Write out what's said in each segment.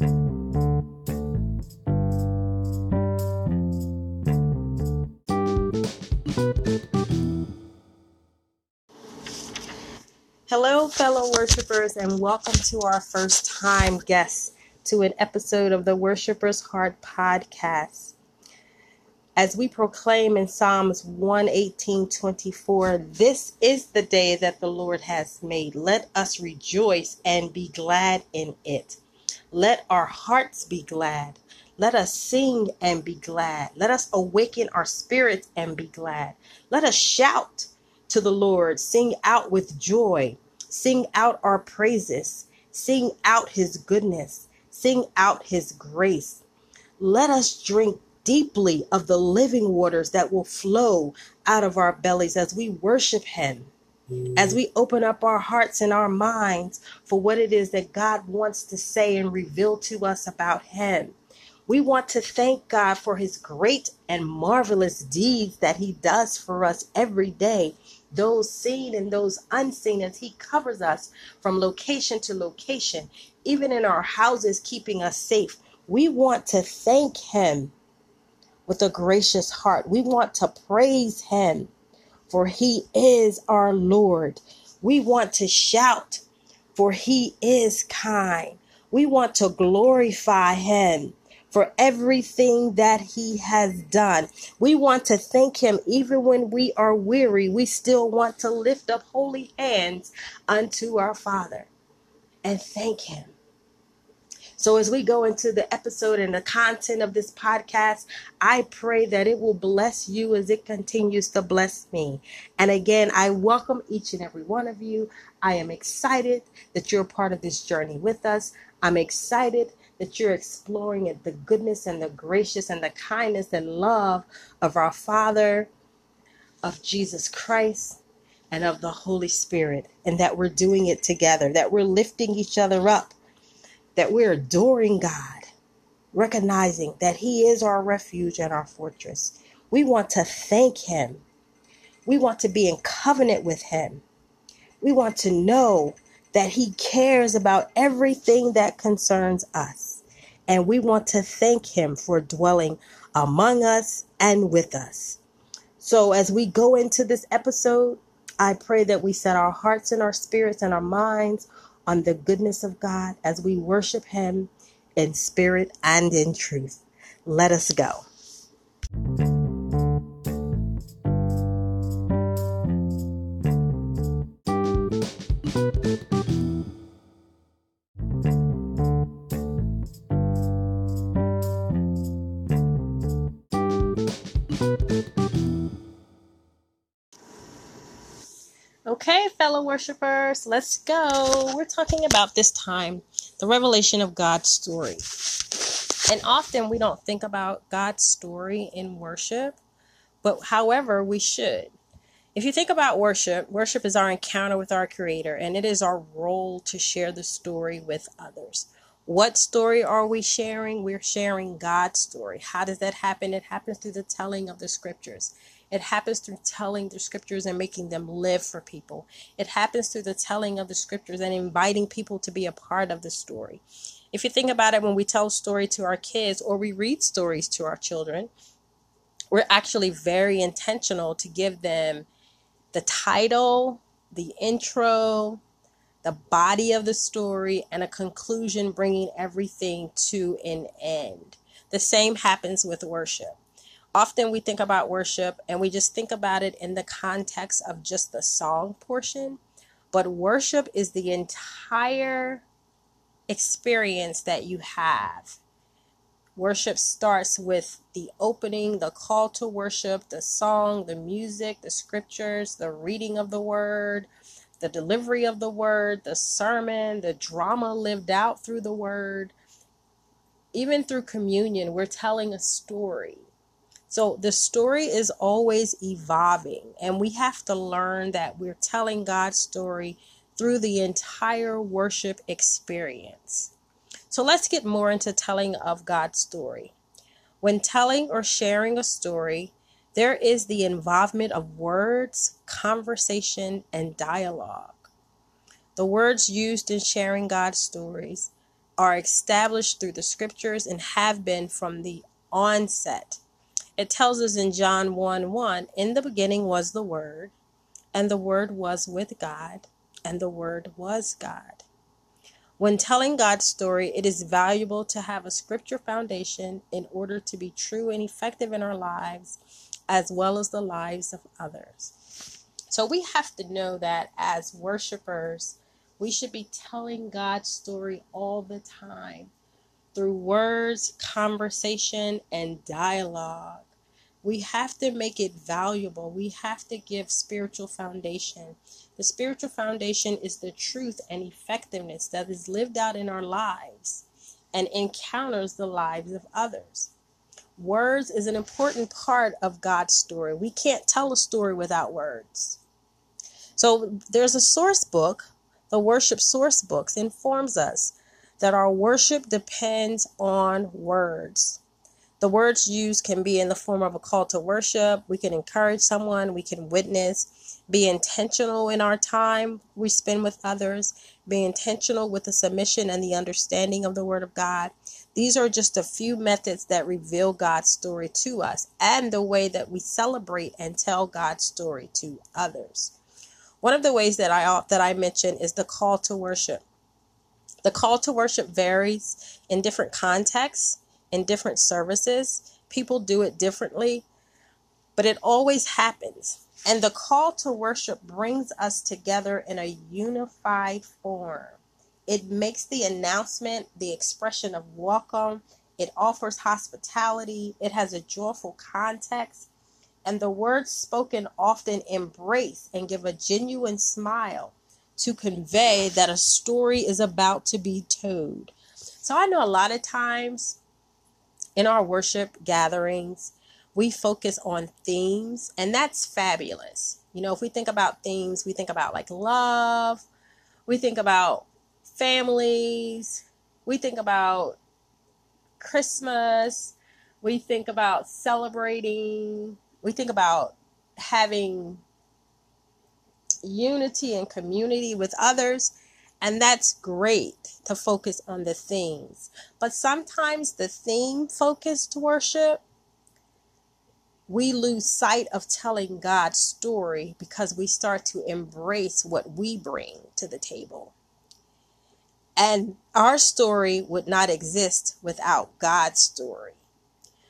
Hello, fellow worshipers, and welcome to our first time guests to an episode of the Worshipers Heart podcast. As we proclaim in Psalms 118 24, this is the day that the Lord has made. Let us rejoice and be glad in it. Let our hearts be glad. Let us sing and be glad. Let us awaken our spirits and be glad. Let us shout to the Lord, sing out with joy, sing out our praises, sing out his goodness, sing out his grace. Let us drink deeply of the living waters that will flow out of our bellies as we worship him. As we open up our hearts and our minds for what it is that God wants to say and reveal to us about Him. We want to thank God for His great and marvelous deeds that He does for us every day those seen and those unseen, as He covers us from location to location, even in our houses, keeping us safe. We want to thank Him with a gracious heart. We want to praise Him, for He is our Lord. We want to shout, for He is kind. We want to glorify Him for everything that he has done. We want to thank him even when we are weary. We still want to lift up holy hands unto our Father and thank him. So, as we go into the episode and the content of this podcast, I pray that it will bless you as it continues to bless me. And again, I welcome each and every one of you. I am excited that you're part of this journey with us. I'm excited that you're exploring the goodness and the gracious and the kindness and love of our Father, of Jesus Christ, and of the Holy Spirit, and that we're doing it together, that we're lifting each other up, that we're adoring God, recognizing that He is our refuge and our fortress. We want to thank Him. We want to be in covenant with Him. We want to know that He cares about everything that concerns us. And we want to thank Him for dwelling among us and with us. So, as we go into this episode, I pray that we set our hearts and our spirits and our minds on the goodness of God as we worship Him in spirit and in truth. Let us go. Worshipers, let's go. We're talking about this time the revelation of God's story. And often we don't think about God's story in worship, but however, we should. If you think about worship, worship is our encounter with our Creator, and it is our role to share the story with others. What story are we sharing? We're sharing God's story. How does that happen? It happens through the telling of the scriptures. It happens through telling the scriptures and making them live for people. It happens through the telling of the scriptures and inviting people to be a part of the story. If you think about it, when we tell a story to our kids or we read stories to our children, we're actually very intentional to give them the title, the intro, the body of the story, and a conclusion, bringing everything to an end. The same happens with worship often we think about worship and we just think about it in the context of just the song portion, but worship is the entire experience that you have. Worship starts with the opening, the call to worship, the song, the music, the scriptures, the reading of the word, the delivery of the word, the sermon, the drama lived out through the word. Even through communion, we're telling a story so the story is always evolving, and we have to learn that we're telling God's story through the entire worship experience. So let's get more into telling of God's story. When telling or sharing a story, there is the involvement of words, conversation, and dialogue. The words used in sharing God's stories are established through the scriptures and have been from the onset. It tells us in John 1 1 In the beginning was the Word, and the Word was with God, and the Word was God. When telling God's story, it is valuable to have a scripture foundation in order to be true and effective in our lives as well as the lives of others. So we have to know that as worshipers, we should be telling God's story all the time through words, conversation, and dialogue. We have to make it valuable. We have to give spiritual foundation. The spiritual foundation is the truth and effectiveness that is lived out in our lives and encounters the lives of others. Words is an important part of God's story. We can't tell a story without words. So there's a source book, the worship source books informs us that our worship depends on words. The words used can be in the form of a call to worship. We can encourage someone, we can witness, be intentional in our time we spend with others, be intentional with the submission and the understanding of the Word of God. These are just a few methods that reveal God's story to us and the way that we celebrate and tell God's story to others. One of the ways that I that I mentioned is the call to worship. The call to worship varies in different contexts in different services. People do it differently, but it always happens. And the call to worship brings us together in a unified form. It makes the announcement the expression of welcome. It offers hospitality. It has a joyful context. And the words spoken often embrace and give a genuine smile to convey that a story is about to be told. So I know a lot of times in our worship gatherings, we focus on themes, and that's fabulous. You know, if we think about themes, we think about like love, we think about families, we think about Christmas, we think about celebrating, we think about having unity and community with others. And that's great to focus on the themes. But sometimes the theme focused worship, we lose sight of telling God's story because we start to embrace what we bring to the table. And our story would not exist without God's story.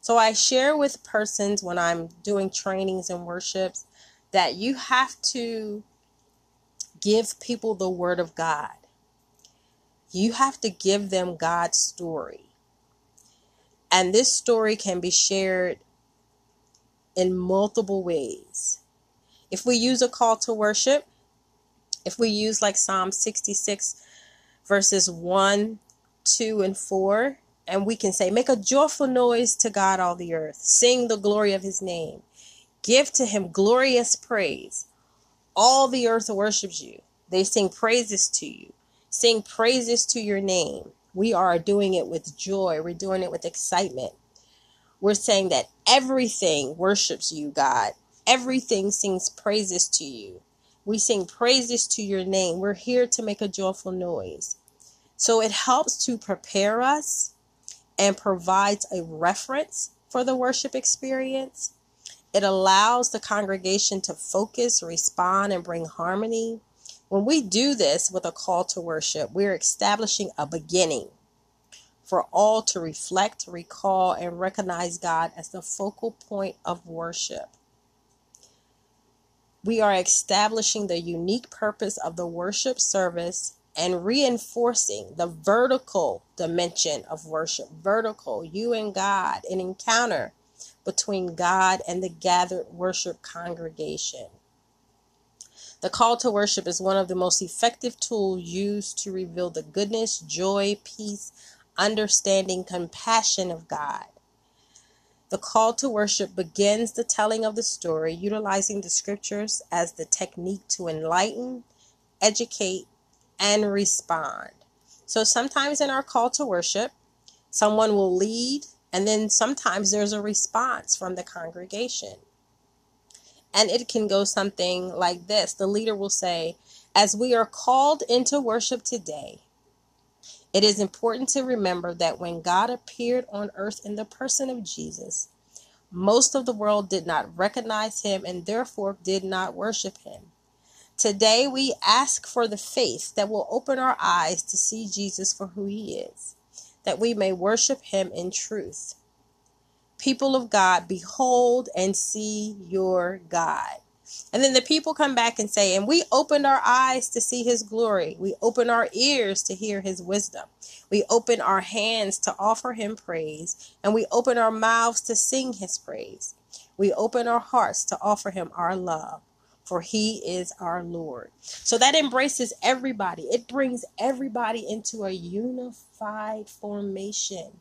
So I share with persons when I'm doing trainings and worships that you have to give people the word of God. You have to give them God's story. And this story can be shared in multiple ways. If we use a call to worship, if we use like Psalm 66, verses 1, 2, and 4, and we can say, Make a joyful noise to God, all the earth, sing the glory of his name, give to him glorious praise. All the earth worships you. They sing praises to you. Sing praises to your name. We are doing it with joy. We're doing it with excitement. We're saying that everything worships you, God. Everything sings praises to you. We sing praises to your name. We're here to make a joyful noise. So it helps to prepare us and provides a reference for the worship experience. It allows the congregation to focus, respond, and bring harmony. When we do this with a call to worship, we're establishing a beginning for all to reflect, recall, and recognize God as the focal point of worship. We are establishing the unique purpose of the worship service and reinforcing the vertical dimension of worship. Vertical, you and God, an encounter between God and the gathered worship congregation. The call to worship is one of the most effective tools used to reveal the goodness, joy, peace, understanding, compassion of God. The call to worship begins the telling of the story, utilizing the scriptures as the technique to enlighten, educate, and respond. So sometimes in our call to worship, someone will lead, and then sometimes there's a response from the congregation. And it can go something like this the leader will say, As we are called into worship today, It is important to remember that when God appeared on earth in the person of Jesus, most of the world did not recognize him and therefore did not worship him. Today, we ask for the faith that will open our eyes to see Jesus for who he is, that we may worship him in truth. People of God, behold and see your God. And then the people come back and say, And we opened our eyes to see his glory. We opened our ears to hear his wisdom. We opened our hands to offer him praise. And we opened our mouths to sing his praise. We opened our hearts to offer him our love, for he is our Lord. So that embraces everybody, it brings everybody into a unified formation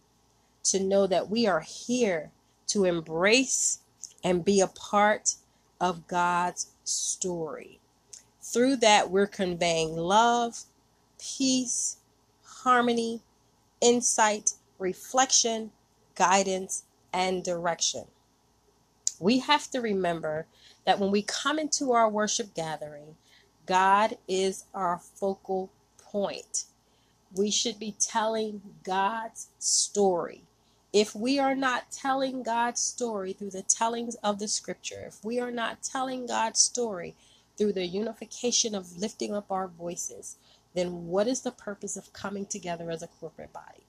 to know that we are here to embrace and be a part of God's story. Through that, we're conveying love, peace, harmony, insight, reflection, guidance, and direction. We have to remember that when we come into our worship gathering, God is our focal point. We should be telling God's story if we are not telling God's story through the tellings of the scripture, if we are not telling God's story through the unification of lifting up our voices, then what is the purpose of coming together as a corporate body?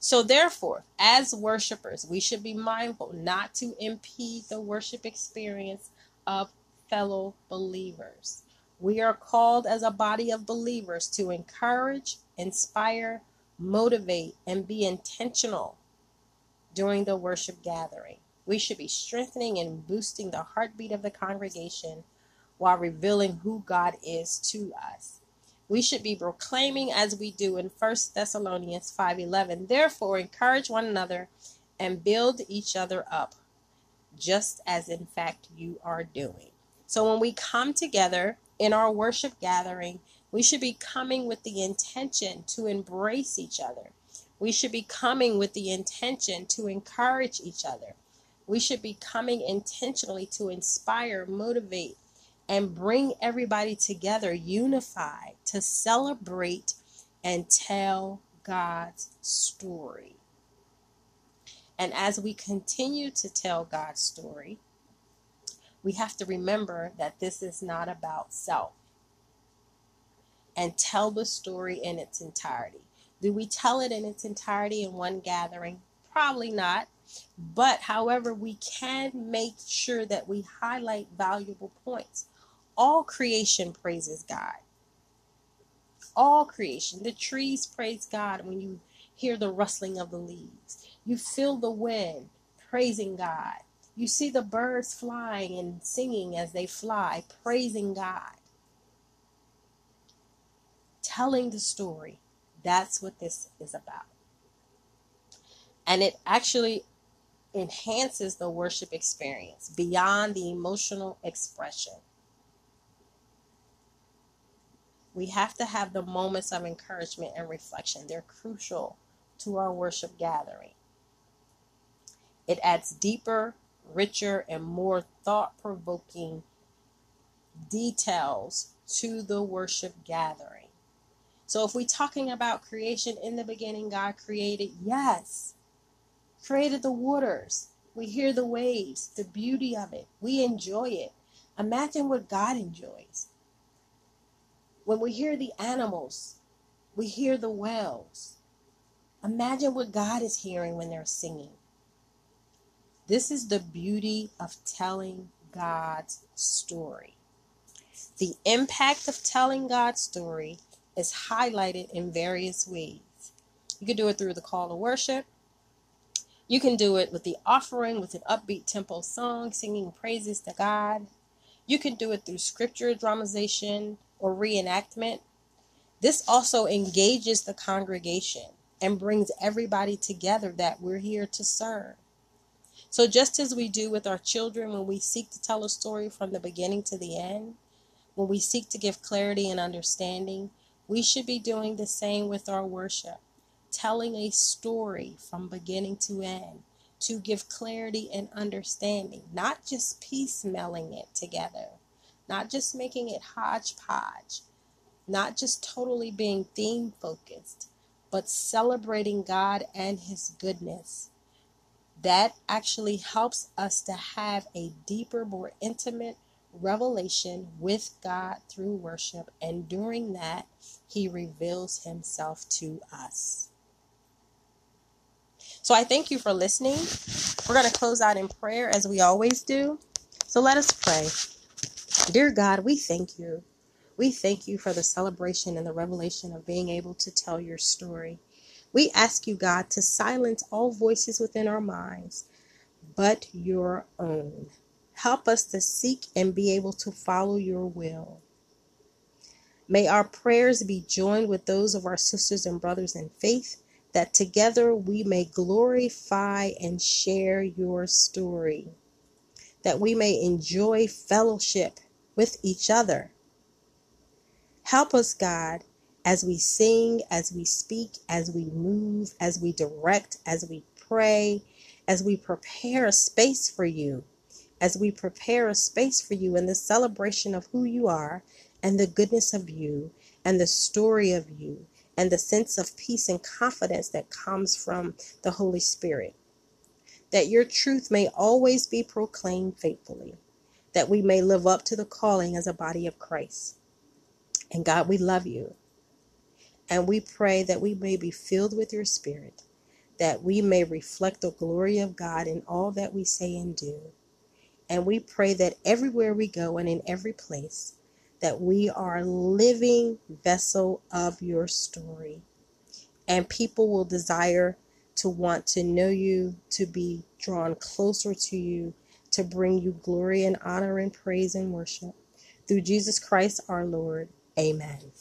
So, therefore, as worshipers, we should be mindful not to impede the worship experience of fellow believers. We are called as a body of believers to encourage, inspire, motivate, and be intentional during the worship gathering. We should be strengthening and boosting the heartbeat of the congregation while revealing who God is to us. We should be proclaiming as we do in 1 Thessalonians 5:11, therefore encourage one another and build each other up, just as in fact you are doing. So when we come together in our worship gathering, we should be coming with the intention to embrace each other. We should be coming with the intention to encourage each other. We should be coming intentionally to inspire, motivate, and bring everybody together, unified, to celebrate and tell God's story. And as we continue to tell God's story, we have to remember that this is not about self and tell the story in its entirety. Do we tell it in its entirety in one gathering? Probably not. But however, we can make sure that we highlight valuable points. All creation praises God. All creation. The trees praise God when you hear the rustling of the leaves. You feel the wind praising God. You see the birds flying and singing as they fly, praising God telling the story. That's what this is about. And it actually enhances the worship experience beyond the emotional expression. We have to have the moments of encouragement and reflection. They're crucial to our worship gathering. It adds deeper, richer, and more thought provoking details to the worship gathering. So if we're talking about creation in the beginning, God created, yes, created the waters. We hear the waves, the beauty of it. We enjoy it. Imagine what God enjoys. When we hear the animals, we hear the wells. Imagine what God is hearing when they're singing. This is the beauty of telling God's story. The impact of telling God's story is highlighted in various ways. You can do it through the call to worship. You can do it with the offering, with an upbeat tempo song, singing praises to God. You can do it through scripture dramatization or reenactment. This also engages the congregation and brings everybody together that we're here to serve. So, just as we do with our children when we seek to tell a story from the beginning to the end, when we seek to give clarity and understanding, we should be doing the same with our worship, telling a story from beginning to end to give clarity and understanding, not just piecemealing it together, not just making it hodgepodge, not just totally being theme focused, but celebrating God and His goodness. That actually helps us to have a deeper, more intimate revelation with God through worship. And during that, He reveals Himself to us. So I thank you for listening. We're going to close out in prayer as we always do. So let us pray. Dear God, we thank you. We thank you for the celebration and the revelation of being able to tell your story. We ask you, God, to silence all voices within our minds but your own. Help us to seek and be able to follow your will. May our prayers be joined with those of our sisters and brothers in faith, that together we may glorify and share your story, that we may enjoy fellowship with each other Help us, God, as we sing, as we speak, as we move, as we direct, as we pray, as we prepare a space for you, as we prepare a space for you in the celebration of who you are and the goodness of you and the story of you and the sense of peace and confidence that comes from the Holy Spirit. That your truth may always be proclaimed faithfully, that we may live up to the calling as a body of Christ. And God, we love you. And we pray that we may be filled with your spirit, that we may reflect the glory of God in all that we say and do. And we pray that everywhere we go and in every place, that we are living vessel of your story. And people will desire to want to know you, to be drawn closer to you, to bring you glory and honor and praise and worship. Through Jesus Christ our Lord. Amen.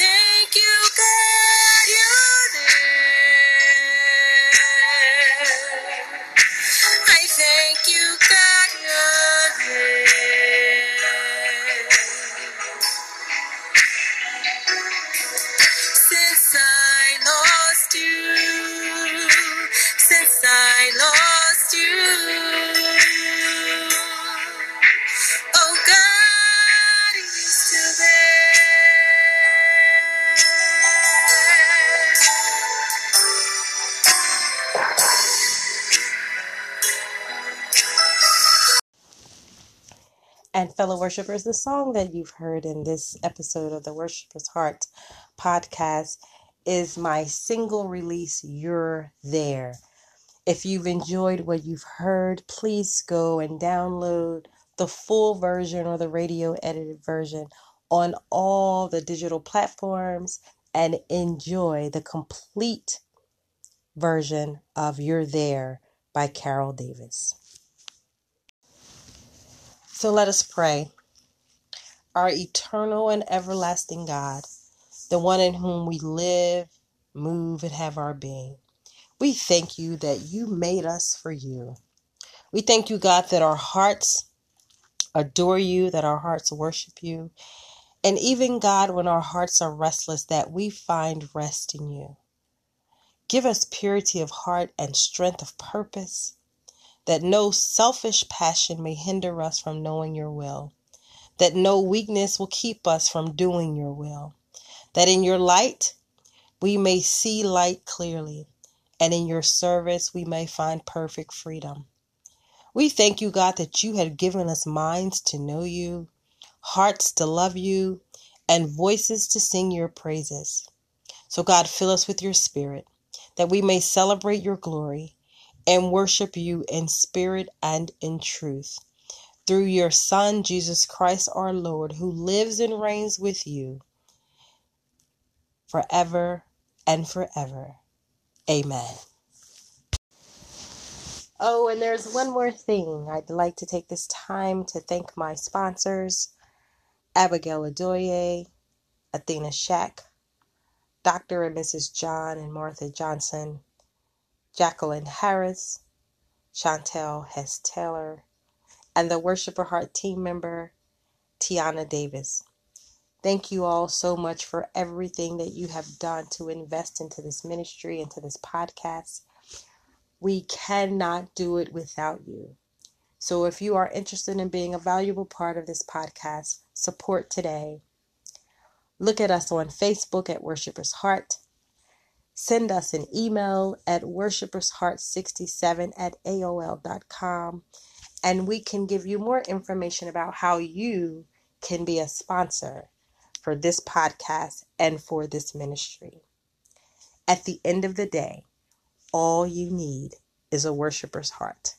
I fellow worshipers, the song that you've heard in this episode of the Worshiper's Heart podcast is my single release, You're There. If you've enjoyed what you've heard, please go and download the full version or the radio edited version on all the digital platforms and enjoy the complete version of You're There by Carol Davis. So let us pray. Our eternal and everlasting God, the one in whom we live, move, and have our being. We thank you that you made us for you. We thank you, God, that our hearts adore you, that our hearts worship you. And even, God, when our hearts are restless, that we find rest in you. Give us purity of heart and strength of purpose, that no selfish passion may hinder us from knowing your will, that no weakness will keep us from doing your will, that in your light we may see light clearly, and in your service we may find perfect freedom. We thank you, God, that you have given us minds to know you, hearts to love you, and voices to sing your praises. So, God, fill us with your spirit that we may celebrate your glory and worship you in spirit and in truth. Through your Son, Jesus Christ our Lord, who lives and reigns with you forever and forever. Amen. Oh, and there's one more thing. I'd like to take this time to thank my sponsors Abigail Adoye, Athena Shack, Dr. and Mrs. John and Martha Johnson, Jacqueline Harris, Chantel Hess Taylor, and the Worshiper Heart team member, Tiana Davis. Thank you all so much for everything that you have done to invest into this ministry, into this podcast. We cannot do it without you. So if you are interested in being a valuable part of this podcast, support today. Look at us on Facebook at Worshipers Heart. Send us an email at worshipersheart67 at AOL.com and we can give you more information about how you can be a sponsor for this podcast and for this ministry. At the end of the day, all you need is a worshiper's heart.